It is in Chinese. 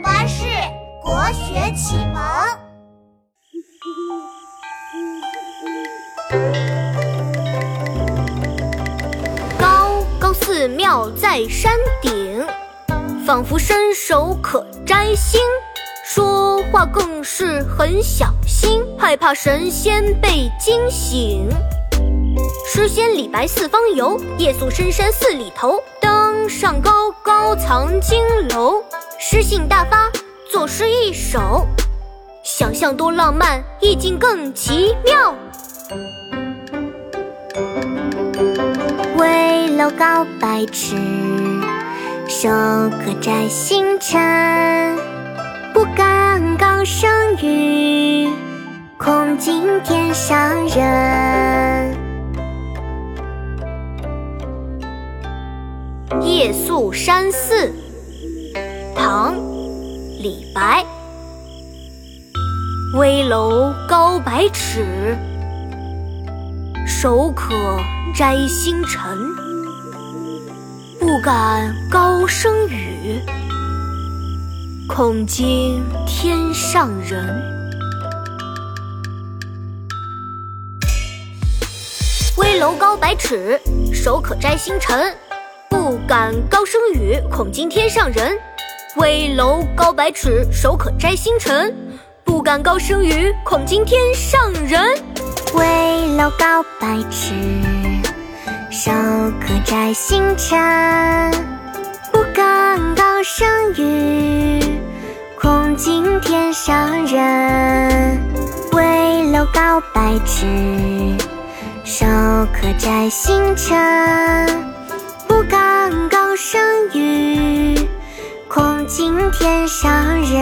巴士国学启蒙。高高寺庙在山顶，仿佛伸手可摘星。说话更是很小心，害怕神仙被惊醒。诗仙李白四方游，夜宿深山寺里头。登上高高藏经楼，诗兴大发，作诗一首。想象多浪漫，意境更奇妙。危楼高百尺，手可摘星辰。不敢高声语，恐惊天上人。夜宿山寺，唐·李白。危楼高百尺，手可摘星辰。不敢高声语，恐惊天上人。危楼高百尺，手可摘星辰。不敢高声语，恐惊天上人。危楼高百尺，手可摘星辰。不敢高声语，恐惊天上人。危楼高百尺，手可摘星辰。不敢高声语，恐惊天上人。危楼高百尺，手可摘星辰。不敢今天生日。